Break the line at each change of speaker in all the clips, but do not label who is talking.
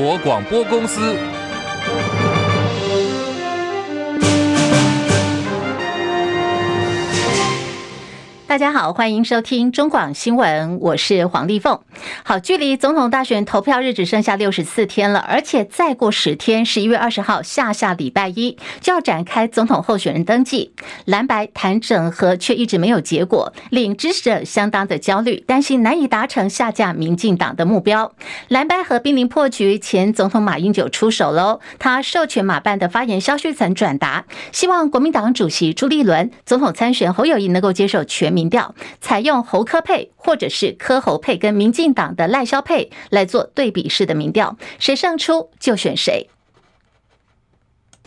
国广播公司。
大家好，欢迎收听中广新闻，我是黄丽凤。好，距离总统大选投票日只剩下六十四天了，而且再过十天，十一月二十号下下礼拜一就要展开总统候选人登记。蓝白谈整合却一直没有结果，令支持者相当的焦虑，担心难以达成下架民进党的目标。蓝白合濒临破局，前总统马英九出手喽，他授权马办的发言萧旭岑转达，希望国民党主席朱立伦、总统参选侯友谊能够接受全民调，采用侯柯配或者是柯侯配，跟民进党的赖萧配来做对比式的民调，谁胜出就选谁。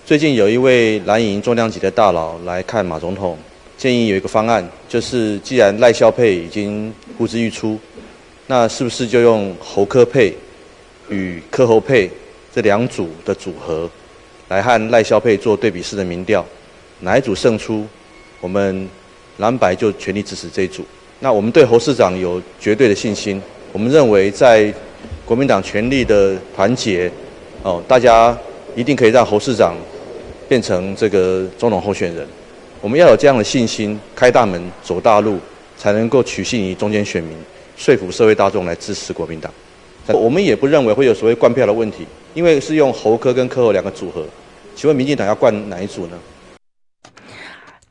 最近有一位蓝营重量级的大佬来看马总统，建议有一个方案，就是既然赖萧佩已经呼之欲出，那是不是就用侯科佩与柯侯佩这两组的组合，来和赖萧佩做对比式的民调，哪一组胜出，我们。蓝白就全力支持这一组。那我们对侯市长有绝对的信心。我们认为，在国民党权力的团结，哦，大家一定可以让侯市长变成这个总统候选人。我们要有这样的信心，开大门走大路，才能够取信于中间选民，说服社会大众来支持国民党。我们也不认为会有所谓灌票的问题，因为是用侯科跟柯侯两个组合。请问民进党要灌哪一组呢？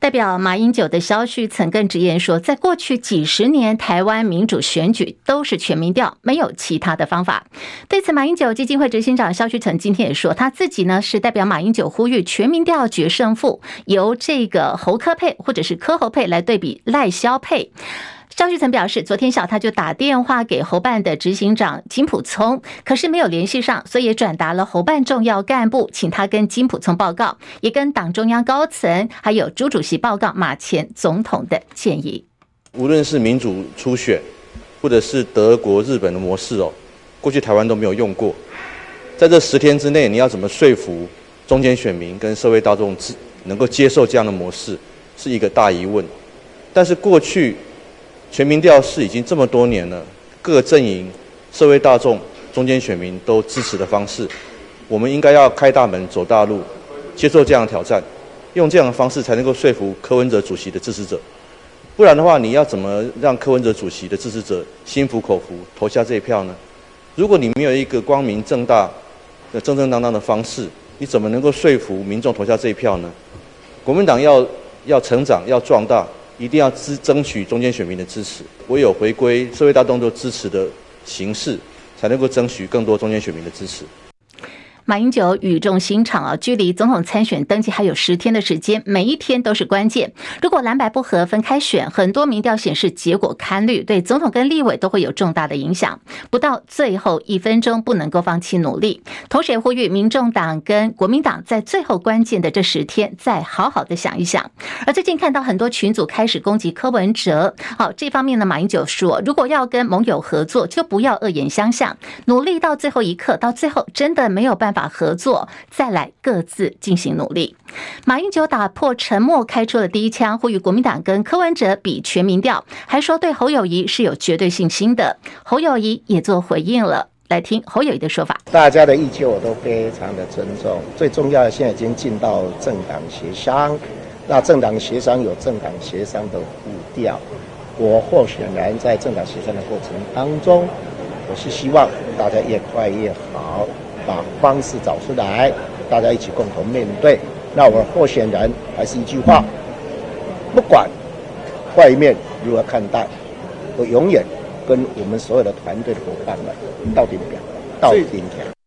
代表马英九的萧旭曾更直言说，在过去几十年，台湾民主选举都是全民调，没有其他的方法。对此，马英九基金会执行长肖旭曾今天也说，他自己呢是代表马英九呼吁全民调决胜负，由这个侯科佩或者是柯侯佩来对比赖肖佩。萧旭曾表示，昨天下午他就打电话给侯办的执行长金普聪，可是没有联系上，所以也转达了侯办重要干部，请他跟金普聪报告，也跟党中央高层还有朱主席报告马前总统的建议。
无论是民主初选，或者是德国、日本的模式哦，过去台湾都没有用过。在这十天之内，你要怎么说服中间选民跟社会大众能够接受这样的模式，是一个大疑问。但是过去。全民调是已经这么多年了，各阵营、社会大众、中间选民都支持的方式，我们应该要开大门走大路，接受这样的挑战，用这样的方式才能够说服柯文哲主席的支持者。不然的话，你要怎么让柯文哲主席的支持者心服口服投下这一票呢？如果你没有一个光明正大的正正当当的方式，你怎么能够说服民众投下这一票呢？国民党要要成长，要壮大。一定要支争取中间选民的支持，唯有回归社会大动作支持的形式，才能够争取更多中间选民的支持。
马英九语重心长啊，距离总统参选登记还有十天的时间，每一天都是关键。如果蓝白不合分开选，很多民调显示结果堪虑，对总统跟立委都会有重大的影响。不到最后一分钟，不能够放弃努力。同时也呼吁民众党跟国民党在最后关键的这十天，再好好的想一想。而最近看到很多群组开始攻击柯文哲，好，这方面呢，马英九说，如果要跟盟友合作，就不要恶言相向，努力到最后一刻，到最后真的没有办法法。合作，再来各自进行努力。马英九打破沉默，开出了第一枪，呼吁国民党跟柯文哲比全民调，还说对侯友谊是有绝对信心的。侯友谊也做回应了，来听侯友宜的说法。
大家的意见我都非常的尊重，最重要的现在已经进到政党协商，那政党协商有政党协商的步调。我候选人在政党协商的过程当中，我是希望大家越快越好。把方式找出来，大家一起共同面对。那我候选人还是一句话，不管外面如何看待，我永远跟我们所有的团队的伙伴们到顶点，到顶点。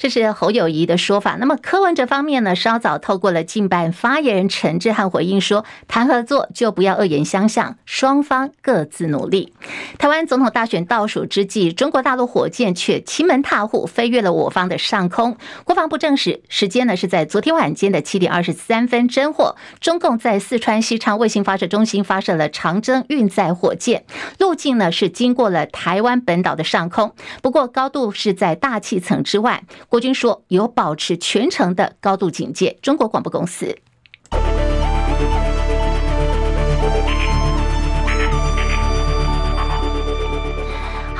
这是侯友谊的说法。那么柯文哲方面呢？稍早透过了近办发言人陈志汉回应说，谈合作就不要恶言相向，双方各自努力。台湾总统大选倒数之际，中国大陆火箭却欺门踏户，飞越了我方的上空。国防部证实，时间呢是在昨天晚间的七点二十三分侦获，中共在四川西昌卫星发射中心发射了长征运载火箭，路径呢是经过了台湾本岛的上空，不过高度是在大气层之外。国军说有保持全程的高度警戒。中国广播公司。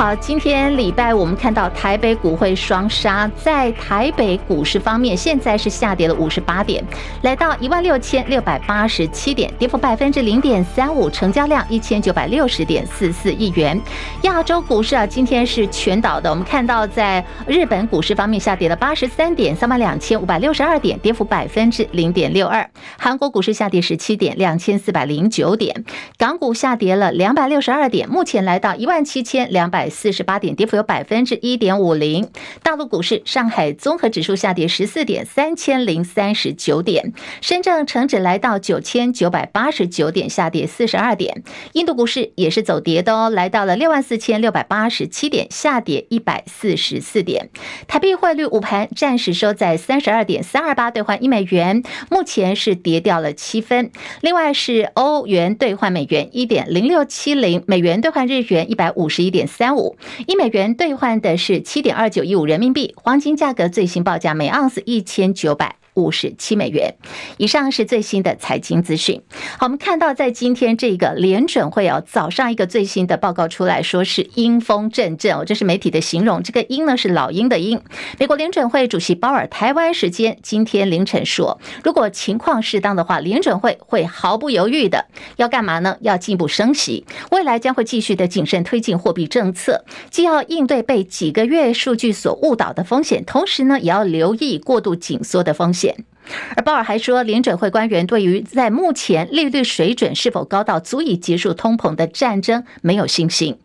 好，今天礼拜我们看到台北股会双杀，在台北股市方面，现在是下跌了五十八点，来到一万六千六百八十七点，跌幅百分之零点三五，成交量一千九百六十点四四亿元。亚洲股市啊，今天是全倒的，我们看到在日本股市方面下跌了八十三点，三万两千五百六十二点，跌幅百分之零点六二。韩国股市下跌十七点，两千四百零九点。港股下跌了两百六十二点，目前来到一万七千两百。四十八点，跌幅有百分之一点五零。大陆股市，上海综合指数下跌十四点，三千零三十九点。深圳成指来到九千九百八十九点，下跌四十二点。印度股市也是走跌的哦，来到了六万四千六百八十七点，下跌一百四十四点。台币汇率午盘暂时收在三十二点三二八兑换一美元，目前是跌掉了七分。另外是欧元兑换美元一点零六七零，美元兑换日元一百五十一点三五。五一美元兑换的是七点二九一五人民币，黄金价格最新报价每盎司一千九百。五十七美元以上是最新的财经资讯。好，我们看到在今天这个联准会哦，早上一个最新的报告出来说是阴风阵阵哦，这是媒体的形容。这个鹰呢是老鹰的鹰。美国联准会主席鲍尔台湾时间今天凌晨说，如果情况适当的话，联准会会毫不犹豫的要干嘛呢？要进一步升息，未来将会继续的谨慎推进货币政策，既要应对被几个月数据所误导的风险，同时呢也要留意过度紧缩的风险。而鲍尔还说，联准会官员对于在目前利率水准是否高到足以结束通膨的战争没有信心。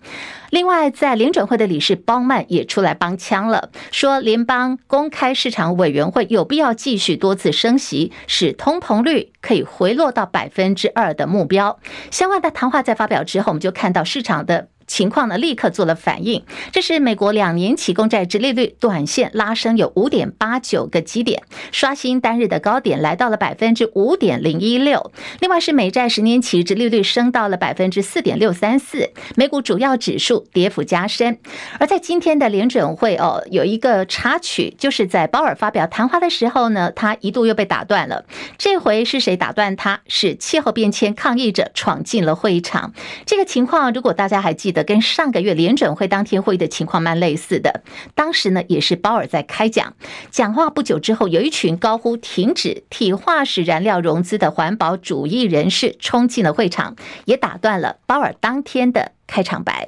另外，在联准会的理事鲍曼也出来帮腔了，说联邦公开市场委员会有必要继续多次升息，使通膨率可以回落到百分之二的目标。相关的谈话在发表之后，我们就看到市场的。情况呢，立刻做了反应。这是美国两年期公债殖利率短线拉升有五点八九个基点，刷新单日的高点，来到了百分之五点零一六。另外是美债十年期殖利率升到了百分之四点六三四。美股主要指数跌幅加深。而在今天的联准会哦，有一个插曲，就是在鲍尔发表谈话的时候呢，他一度又被打断了。这回是谁打断他？是气候变迁抗议者闯进了会场。这个情况，如果大家还记得。的跟上个月联准会当天会议的情况蛮类似的，当时呢也是鲍尔在开讲，讲话不久之后，有一群高呼停止替化石燃料融资的环保主义人士冲进了会场，也打断了鲍尔当天的开场白。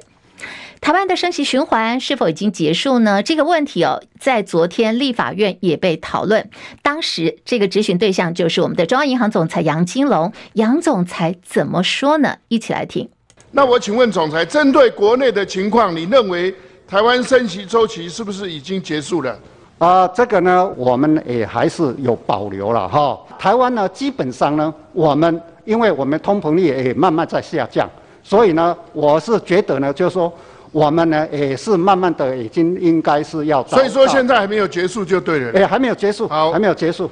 台湾的升息循环是否已经结束呢？这个问题哦，在昨天立法院也被讨论，当时这个质询对象就是我们的中央银行总裁杨金龙，杨总裁怎么说呢？一起来听。
那我请问总裁，针对国内的情况，你认为台湾升息周期是不是已经结束了？
啊、呃，这个呢，我们也还是有保留了哈。台湾呢，基本上呢，我们因为我们通膨率也慢慢在下降，所以呢，我是觉得呢，就是说我们呢也是慢慢的已经应该是要。
所以说现在还没有结束就对了。
哎，还没有结束，好，还没有结束。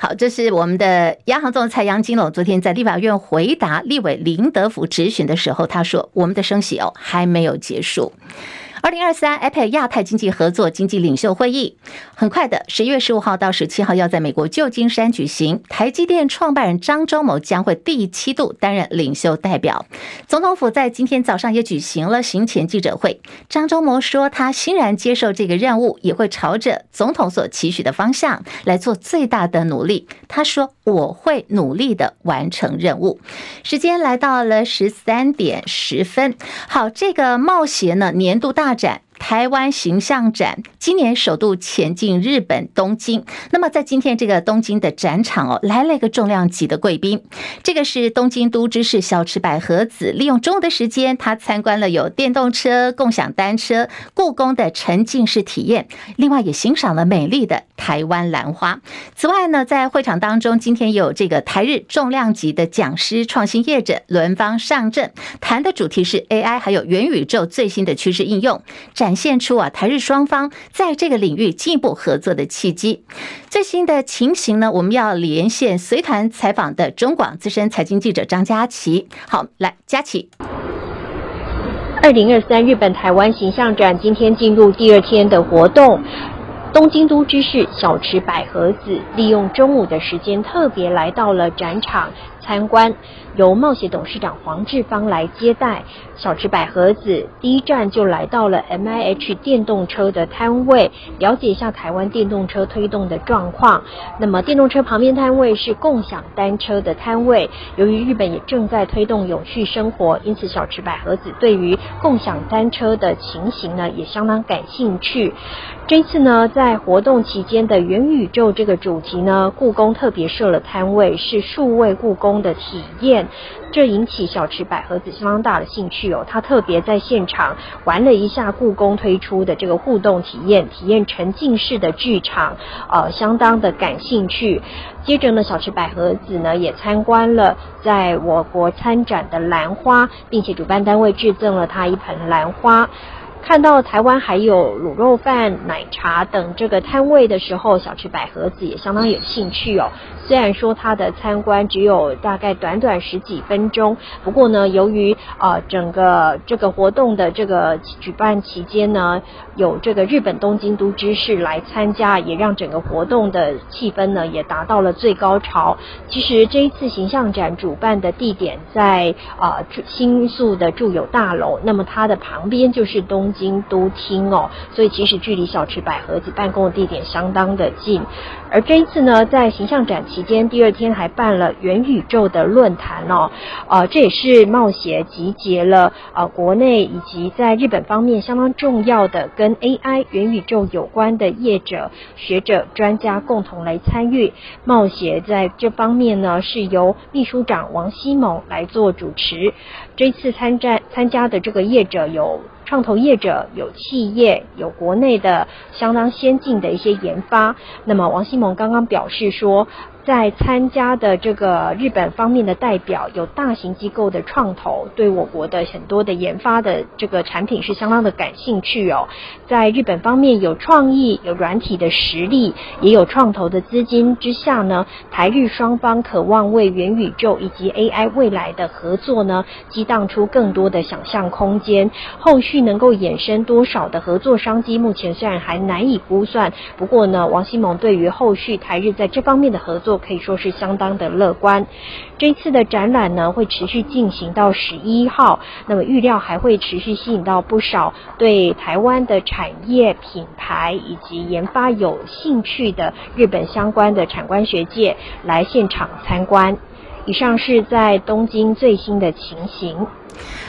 好，这是我们的央行总裁杨金龙昨天在立法院回答立委林德福质询的时候，他说：“我们的升息哦还没有结束。”二零二三 APEC 亚太经济合作经济领袖会议，很快的十一月十五号到十七号要在美国旧金山举行。台积电创办人张忠谋将会第七度担任领袖代表。总统府在今天早上也举行了行前记者会。张忠谋说，他欣然接受这个任务，也会朝着总统所期许的方向来做最大的努力。他说：“我会努力的完成任务。”时间来到了十三点十分。好，这个贸协呢年度大。发展。台湾形象展今年首度前进日本东京。那么在今天这个东京的展场哦，来了一个重量级的贵宾。这个是东京都知事小池百合子，利用中午的时间，他参观了有电动车、共享单车、故宫的沉浸式体验，另外也欣赏了美丽的台湾兰花。此外呢，在会场当中，今天有这个台日重量级的讲师、创新业者轮番上阵，谈的主题是 AI 还有元宇宙最新的趋势应用。展展现出啊，台日双方在这个领域进一步合作的契机。最新的情形呢，我们要连线随团采访的中广资深财经记者张佳琪。好，来，佳琪。
二零二三日本台湾形象展今天进入第二天的活动。东京都知事小池百合子利用中午的时间，特别来到了展场参观。由冒险董事长黄志芳来接待。小池百合子第一站就来到了 MIH 电动车的摊位，了解一下台湾电动车推动的状况。那么电动车旁边摊位是共享单车的摊位。由于日本也正在推动永续生活，因此小池百合子对于共享单车的情形呢也相当感兴趣。这次呢，在活动期间的元宇宙这个主题呢，故宫特别设了摊位，是数位故宫的体验，这引起小池百合子相当大的兴趣哦。他特别在现场玩了一下故宫推出的这个互动体验，体验沉浸式的剧场，呃，相当的感兴趣。接着呢，小池百合子呢也参观了在我国参展的兰花，并且主办单位制赠了他一盆兰花。看到台湾还有卤肉饭、奶茶等这个摊位的时候，小吃百合子也相当有兴趣哦。虽然说他的参观只有大概短短十几分钟，不过呢，由于啊、整个这个活动的这个举办期间呢，有这个日本东京都知事来参加，也让整个活动的气氛呢也达到了最高潮。其实这一次形象展主办的地点在啊、新宿的住友大楼，那么它的旁边就是东京都厅哦，所以其实距离小池百合子办公的地点相当的近。而这一次呢，在形象展期间，第二天还办了元宇宙的论坛哦，呃，这也是贸协集结了呃国内以及在日本方面相当重要的跟 AI 元宇宙有关的业者、学者、专家共同来参与。贸协在这方面呢，是由秘书长王希蒙来做主持。这一次参战参加的这个业者有。创投业者有企业，有国内的相当先进的一些研发。那么王希蒙刚刚表示说，在参加的这个日本方面的代表有大型机构的创投，对我国的很多的研发的这个产品是相当的感兴趣哦。在日本方面有创意、有软体的实力，也有创投的资金之下呢，台日双方渴望为元宇宙以及 AI 未来的合作呢，激荡出更多的想象空间。后续能够衍生多少的合作商机，目前虽然还难以估算，不过呢，王希蒙对于后续台日在这方面的合作，可以说是相当的乐观。这次的展览呢，会持续进行到十一号，那么预料还会持续吸引到不少对台湾的产业、品牌以及研发有兴趣的日本相关的产官学界来现场参观。以上是在东京最新的情形。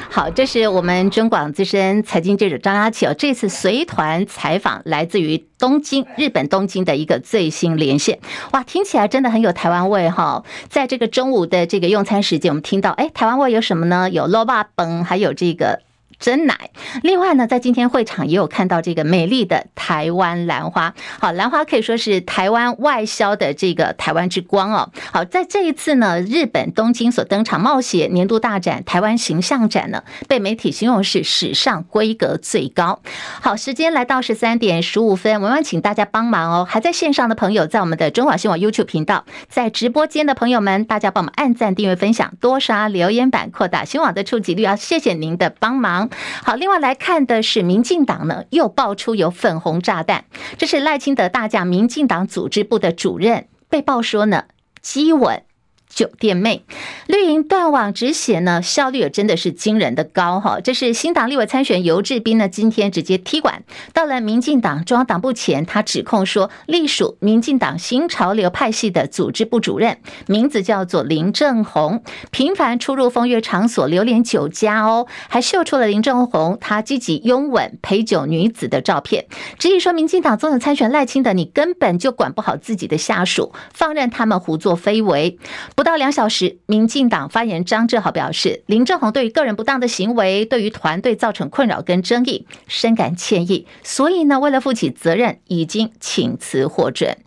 好，这是我们中广资深财经记者张阿琪哦，这次随团采访来自于东京，日本东京的一个最新连线。哇，听起来真的很有台湾味哈！在这个中午的这个用餐时间，我们听到，哎，台湾味有什么呢？有卤肉饭，还有这个。真奶，另外呢，在今天会场也有看到这个美丽的台湾兰花。好，兰花可以说是台湾外销的这个台湾之光哦。好，在这一次呢，日本东京所登场冒险年度大展台湾形象展呢，被媒体形容是史上规格最高。好，时间来到十三点十五分，我们请大家帮忙哦。还在线上的朋友，在我们的中广新闻 YouTube 频道，在直播间的朋友们，大家帮我们按赞、订阅、分享，多刷留言板，扩大新网的触及率。啊谢谢您的帮忙。好，另外来看的是民进党呢，又爆出有粉红炸弹，这是赖清德大将民进党组织部的主任被爆说呢，基吻。酒店妹，绿营断网止血呢，效率也真的是惊人的高哈。这是新党立委参选游志斌呢，今天直接踢馆到了民进党中央党部前，他指控说，隶属民进党新潮流派系的组织部主任，名字叫做林正宏，频繁出入风月场所，流连酒家哦，还秀出了林正宏他积极拥吻陪酒女子的照片，质疑说，民进党总统参选赖清德，你根本就管不好自己的下属，放任他们胡作非为。不到两小时，民进党发言人张志豪表示，林正宏对于个人不当的行为，对于团队造成困扰跟争议，深感歉意。所以呢，为了负起责任，已经请辞获准。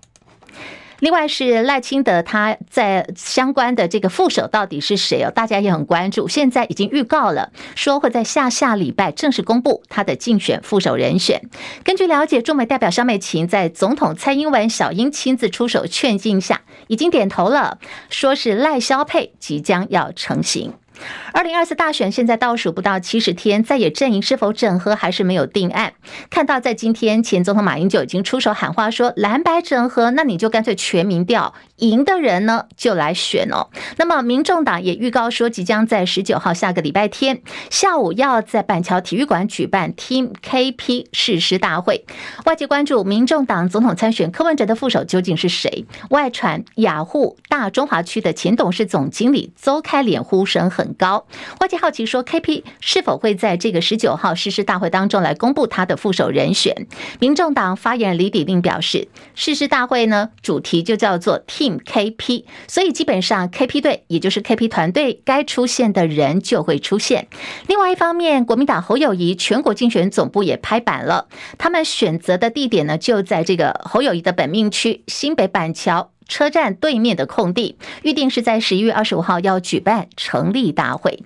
另外是赖清德，他在相关的这个副手到底是谁哦？大家也很关注。现在已经预告了，说会在下下礼拜正式公布他的竞选副手人选。根据了解，驻美代表萧美琴在总统蔡英文、小英亲自出手劝进下，已经点头了，说是赖萧配即将要成型。二零二四大选现在倒数不到七十天，在野阵营是否整合还是没有定案。看到在今天，前总统马英九已经出手喊话说蓝白整合，那你就干脆全民调，赢的人呢就来选哦。那么民众党也预告说，即将在十九号下个礼拜天下午要在板桥体育馆举办 Team KP 誓师大会。外界关注民众党总统参选柯文哲的副手究竟是谁？外传雅虎大中华区的前董事总经理邹开脸呼声很高。外界好奇说，KP 是否会在这个十九号誓师大会当中来公布他的副手人选？民众党发言人李鼎令表示，誓师大会呢主题就叫做 Team KP，所以基本上 KP 队也就是 KP 团队该出现的人就会出现。另外一方面，国民党侯友谊全国竞选总部也拍板了，他们选择的地点呢就在这个侯友谊的本命区新北板桥车站对面的空地，预定是在十一月二十五号要举办成立大会。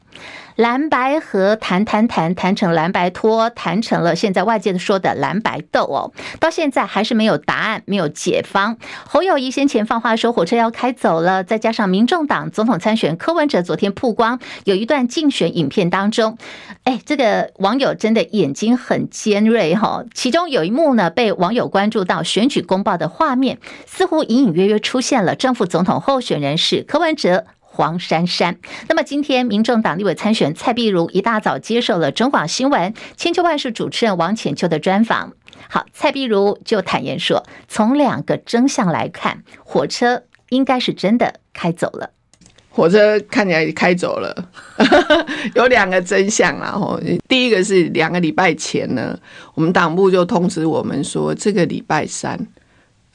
蓝白合谈谈谈谈成蓝白拖，谈成了现在外界说的蓝白斗哦，到现在还是没有答案，没有解方。侯友谊先前放话说火车要开走了，再加上民众党总统参选柯文哲昨天曝光有一段竞选影片当中，哎，这个网友真的眼睛很尖锐哈，其中有一幕呢被网友关注到选举公报的画面，似乎隐隐约约出现了正副总统候选人是柯文哲。黄珊珊。那么今天，民众党立委参选蔡壁如一大早接受了中广新闻千秋万世主持人王浅秋的专访。好，蔡壁如就坦言说，从两个真相来看，火车应该是真的开走了。
火车看起来开走了，有两个真相，然后第一个是两个礼拜前呢，我们党部就通知我们说，这个礼拜三，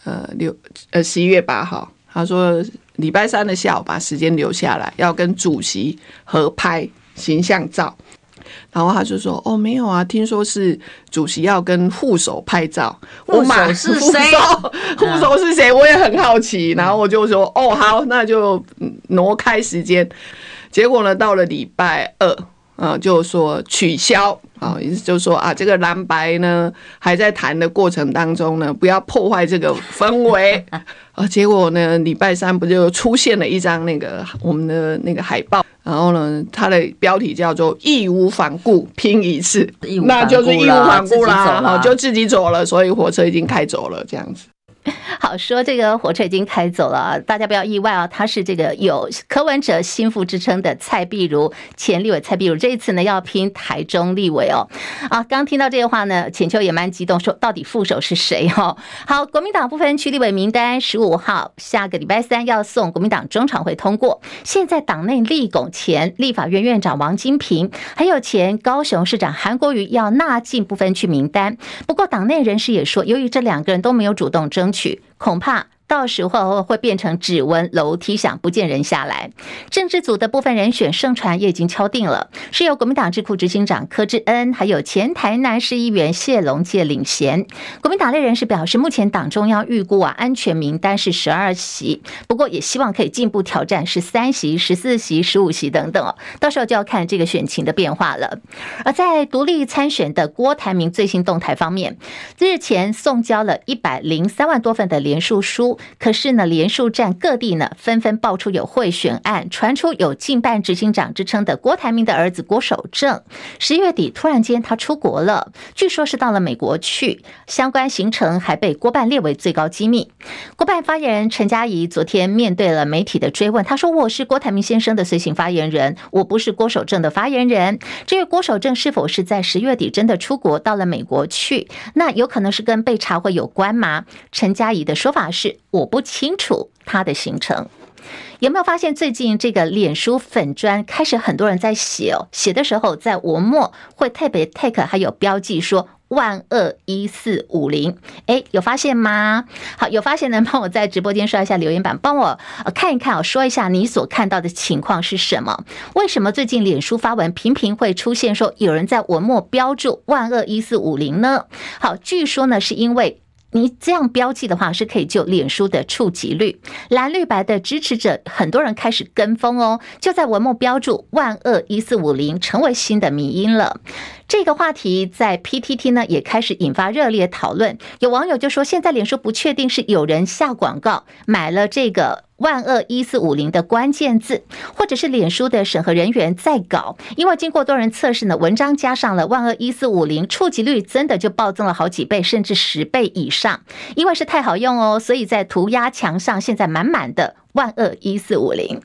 呃六呃十一月八号，他说。礼拜三的下午把时间留下来，要跟主席合拍形象照。然后他就说：“哦，没有啊，听说是主席要跟副手拍照。”
副手是谁？
副手是谁？我也很好奇。然后我就说：“哦，好，那就挪开时间。”结果呢，到了礼拜二，嗯，就说取消啊，意思就是说啊，这个蓝白呢还在谈的过程当中呢，不要破坏这个氛围。啊，结果呢，礼拜三不就出现了一张那个我们的那个海报，然后呢，它的标题叫做“义无反顾拼一次”，那就是义无反顾啦，好，就自己走了，所以火车已经开走了，这样子。
好，说这个火车已经开走了，大家不要意外啊，他是这个有柯文哲心腹之称的蔡壁如，前立委蔡壁如，这一次呢要拼台中立委哦。啊，刚听到这个话呢，浅秋也蛮激动，说到底副手是谁哈？好，国民党不分区立委名单十五号下个礼拜三要送国民党中常会通过。现在党内立拱前立法院院长王金平，还有前高雄市长韩国瑜要纳进不分区名单。不过党内人士也说，由于这两个人都没有主动争取。恐怕。到时候会变成指纹楼梯响，不见人下来。政治组的部分人选盛传也已经敲定了，是由国民党智库执行长柯志恩，还有前台南市议员谢龙介领衔。国民党内人士表示，目前党中央预估啊，安全名单是十二席，不过也希望可以进一步挑战十三席、十四席、十五席等等哦。到时候就要看这个选情的变化了。而在独立参选的郭台铭最新动态方面，日前送交了一百零三万多份的联署书。可是呢，连署站各地呢纷纷爆出有贿选案，传出有近办执行长之称的郭台铭的儿子郭守正，十月底突然间他出国了，据说是到了美国去，相关行程还被郭办列为最高机密。郭办发言人陈佳仪昨天面对了媒体的追问，他说：“我是郭台铭先生的随行发言人，我不是郭守正的发言人。至于郭守正是否是在十月底真的出国到了美国去，那有可能是跟被查会有关吗？”陈佳仪的说法是。我不清楚他的行程，有没有发现最近这个脸书粉砖开始很多人在写哦，写的时候在文末会特别 take 还有标记说万二一四五零，哎，有发现吗？好，有发现的帮我在直播间刷一下留言板，帮我看一看哦，说一下你所看到的情况是什么？为什么最近脸书发文频频会出现说有人在文末标注万二一四五零呢？好，据说呢是因为。你这样标记的话，是可以救脸书的触及率。蓝绿白的支持者，很多人开始跟风哦，就在文末标注万恶一四五零，成为新的迷因了。这个话题在 PTT 呢也开始引发热烈讨论。有网友就说，现在脸书不确定是有人下广告买了这个。万恶一四五零的关键字，或者是脸书的审核人员在搞，因为经过多人测试呢，文章加上了万恶一四五零，触及率真的就暴增了好几倍，甚至十倍以上。因为是太好用哦，所以在涂鸦墙上现在满满的。万恶一四五零，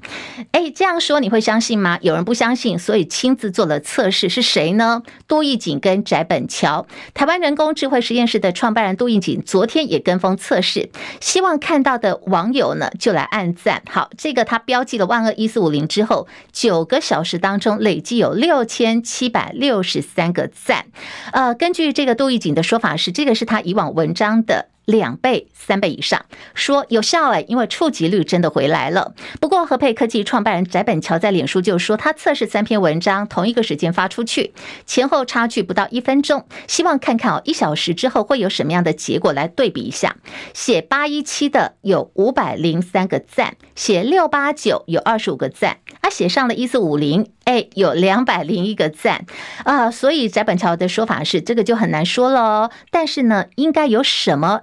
哎，这样说你会相信吗？有人不相信，所以亲自做了测试，是谁呢？杜奕瑾跟翟本乔，台湾人工智慧实验室的创办人杜奕瑾，昨天也跟风测试，希望看到的网友呢就来按赞。好，这个他标记了万恶一四五零之后，九个小时当中累计有六千七百六十三个赞。呃，根据这个杜奕瑾的说法是，这个是他以往文章的。两倍、三倍以上，说有效哎，因为触及率真的回来了。不过，和配科技创办人翟本乔在脸书就说，他测试三篇文章，同一个时间发出去，前后差距不到一分钟，希望看看哦，一小时之后会有什么样的结果来对比一下。写八一七的有五百零三个赞，写六八九有二十五个赞，啊，写上了一四五零，哎，有两百零一个赞啊。所以翟本乔的说法是，这个就很难说了哦。但是呢，应该有什么？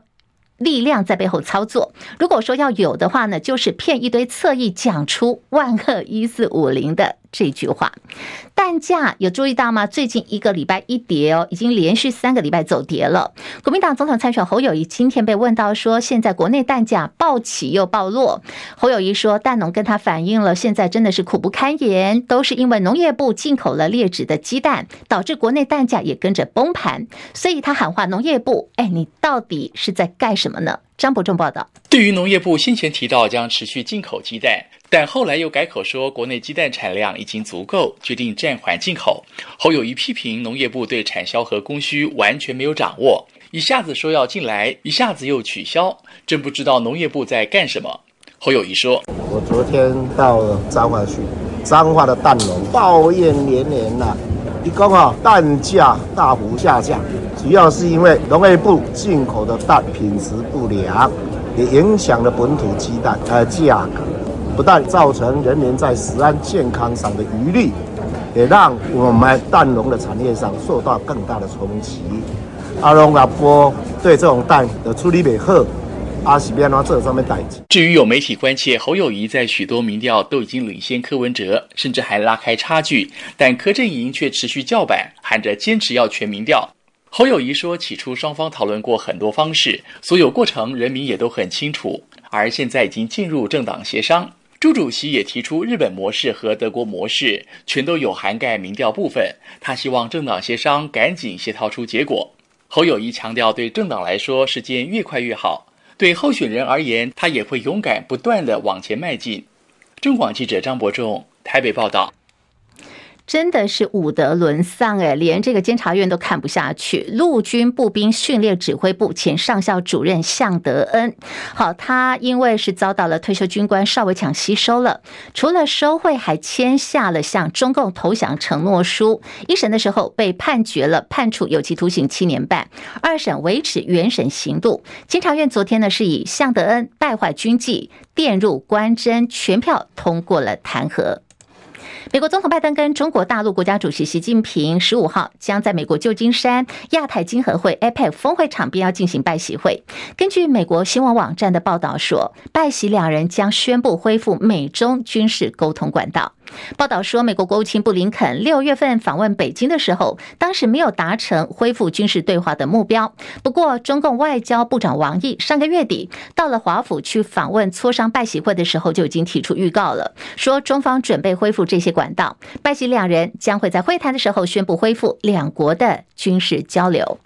力量在背后操作。如果说要有的话呢，就是骗一堆侧翼讲出万恶一四五零的。这句话，蛋价有注意到吗？最近一个礼拜一跌哦，已经连续三个礼拜走跌了。国民党总统参选侯友谊今天被问到说，现在国内蛋价暴起又暴落。侯友谊说，蛋农跟他反映了，现在真的是苦不堪言，都是因为农业部进口了劣质的鸡蛋，导致国内蛋价也跟着崩盘。所以他喊话农业部，哎，你到底是在干什么呢？张伯仲报道。
对于农业部先前提到将持续进口鸡蛋。但后来又改口说，国内鸡蛋产量已经足够，决定暂缓进口。侯友谊批评农业部对产销和供需完全没有掌握，一下子说要进来，一下子又取消，真不知道农业部在干什么。侯友谊说：“
我昨天到彰化去，彰化的蛋农抱怨连连呐，一共啊蛋价大幅下降，主要是因为农业部进口的蛋品质不良，也影响了本土鸡蛋呃价格。”不但造成人民在食安健康上的疑虑，也让我们蛋农的产业上受到更大的冲击。阿龙阿波对这种蛋的处理美好，阿西边这上面代。
至于有媒体关切侯友宜在许多民调都已经领先柯文哲，甚至还拉开差距，但柯阵营却持续叫板，喊着坚持要全民调。侯友宜说，起初双方讨论过很多方式，所有过程人民也都很清楚，而现在已经进入政党协商。朱主席也提出，日本模式和德国模式全都有涵盖民调部分。他希望政党协商赶紧协调出结果。侯友谊强调，对政党来说，时间越快越好；对候选人而言，他也会勇敢不断地往前迈进。中广记者张伯仲台北报道。
真的是武德沦丧哎，连这个监察院都看不下去。陆军步兵训练指挥部前上校主任向德恩，好，他因为是遭到了退休军官邵伟强吸收了，除了收贿，还签下了向中共投降承诺书。一审的时候被判决了，判处有期徒刑七年半。二审维持原审刑度。监察院昨天呢是以向德恩败坏军纪、电入官箴，全票通过了弹劾。美国总统拜登跟中国大陆国家主席习近平十五号将在美国旧金山亚太经合会 APEC 峰会场边要进行拜习会。根据美国新闻网站的报道说，拜习两人将宣布恢复美中军事沟通管道。报道说，美国国务卿布林肯六月份访问北京的时候，当时没有达成恢复军事对话的目标。不过，中共外交部长王毅上个月底到了华府去访问磋商拜习会的时候，就已经提出预告了，说中方准备恢复这些管道，拜习两人将会在会谈的时候宣布恢复两国的军事交流。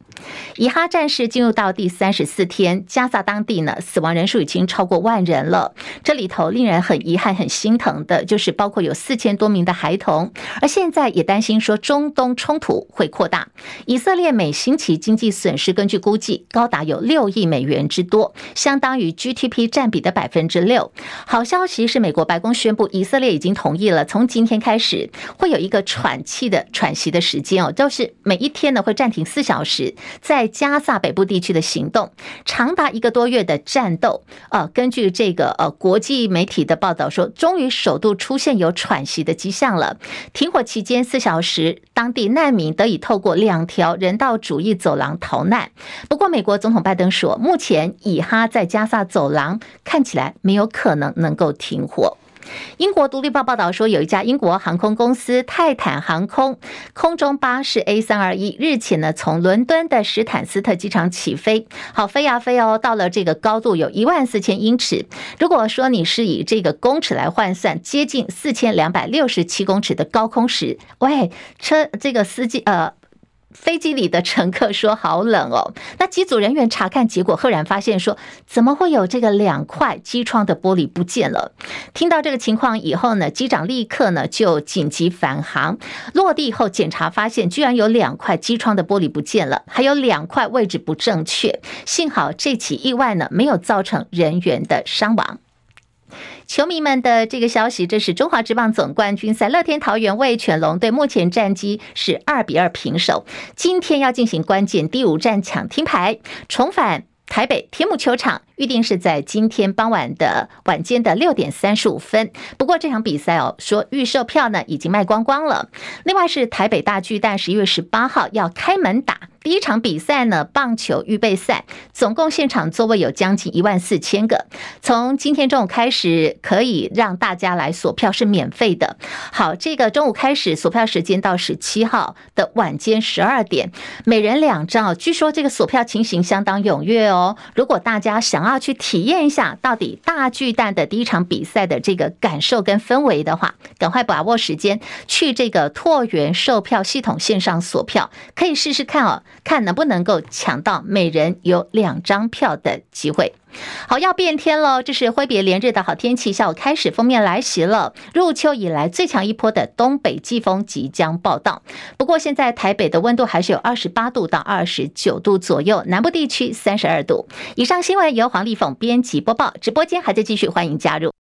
以哈战事进入到第三十四天，加萨当地呢，死亡人数已经超过万人了。这里头令人很遗憾、很心疼的，就是包括有四千多名的孩童，而现在也担心说中东冲突会扩大。以色列每星期经济损失，根据估计高达有六亿美元之多，相当于 GDP 占比的百分之六。好消息是，美国白宫宣布，以色列已经同意了，从今天开始会有一个喘气的喘息的时间哦，就是每一天呢会暂停四小时。在加萨北部地区的行动，长达一个多月的战斗。呃，根据这个呃国际媒体的报道说，终于首度出现有喘息的迹象了。停火期间四小时，当地难民得以透过两条人道主义走廊逃难。不过，美国总统拜登说，目前以哈在加萨走廊看起来没有可能能够停火。英国独立报报道说，有一家英国航空公司泰坦航空空中巴士 A 三二一日前呢，从伦敦的史坦斯特机场起飞，好飞呀飞哦，到了这个高度有一万四千英尺。如果说你是以这个公尺来换算，接近四千两百六十七公尺的高空时，喂，车这个司机呃。飞机里的乘客说：“好冷哦。”那机组人员查看结果，赫然发现说：“怎么会有这个两块机窗的玻璃不见了？”听到这个情况以后呢，机长立刻呢就紧急返航。落地后检查发现，居然有两块机窗的玻璃不见了，还有两块位置不正确。幸好这起意外呢没有造成人员的伤亡。球迷们的这个消息，这是中华职棒总冠军赛，乐天桃园味全龙队目前战绩是二比二平手，今天要进行关键第五战抢听牌，重返台北天母球场。预定是在今天傍晚的晚间的六点三十五分。不过这场比赛哦，说预售票呢已经卖光光了。另外是台北大巨蛋十一月十八号要开门打第一场比赛呢，棒球预备赛，总共现场座位有将近一万四千个。从今天中午开始，可以让大家来锁票是免费的。好，这个中午开始锁票时间到十七号的晚间十二点，每人两张。据说这个锁票情形相当踊跃哦。如果大家想要去体验一下到底大巨蛋的第一场比赛的这个感受跟氛围的话，赶快把握时间去这个拓元售票系统线上锁票，可以试试看哦，看能不能够抢到每人有两张票的机会。好，要变天了，这是挥别连日的好天气，下午开始封面来袭了。入秋以来最强一波的东北季风即将报到。不过现在台北的温度还是有二十八度到二十九度左右，南部地区三十二度。以上新闻由黄丽凤编辑播报，直播间还在继续，欢迎加入。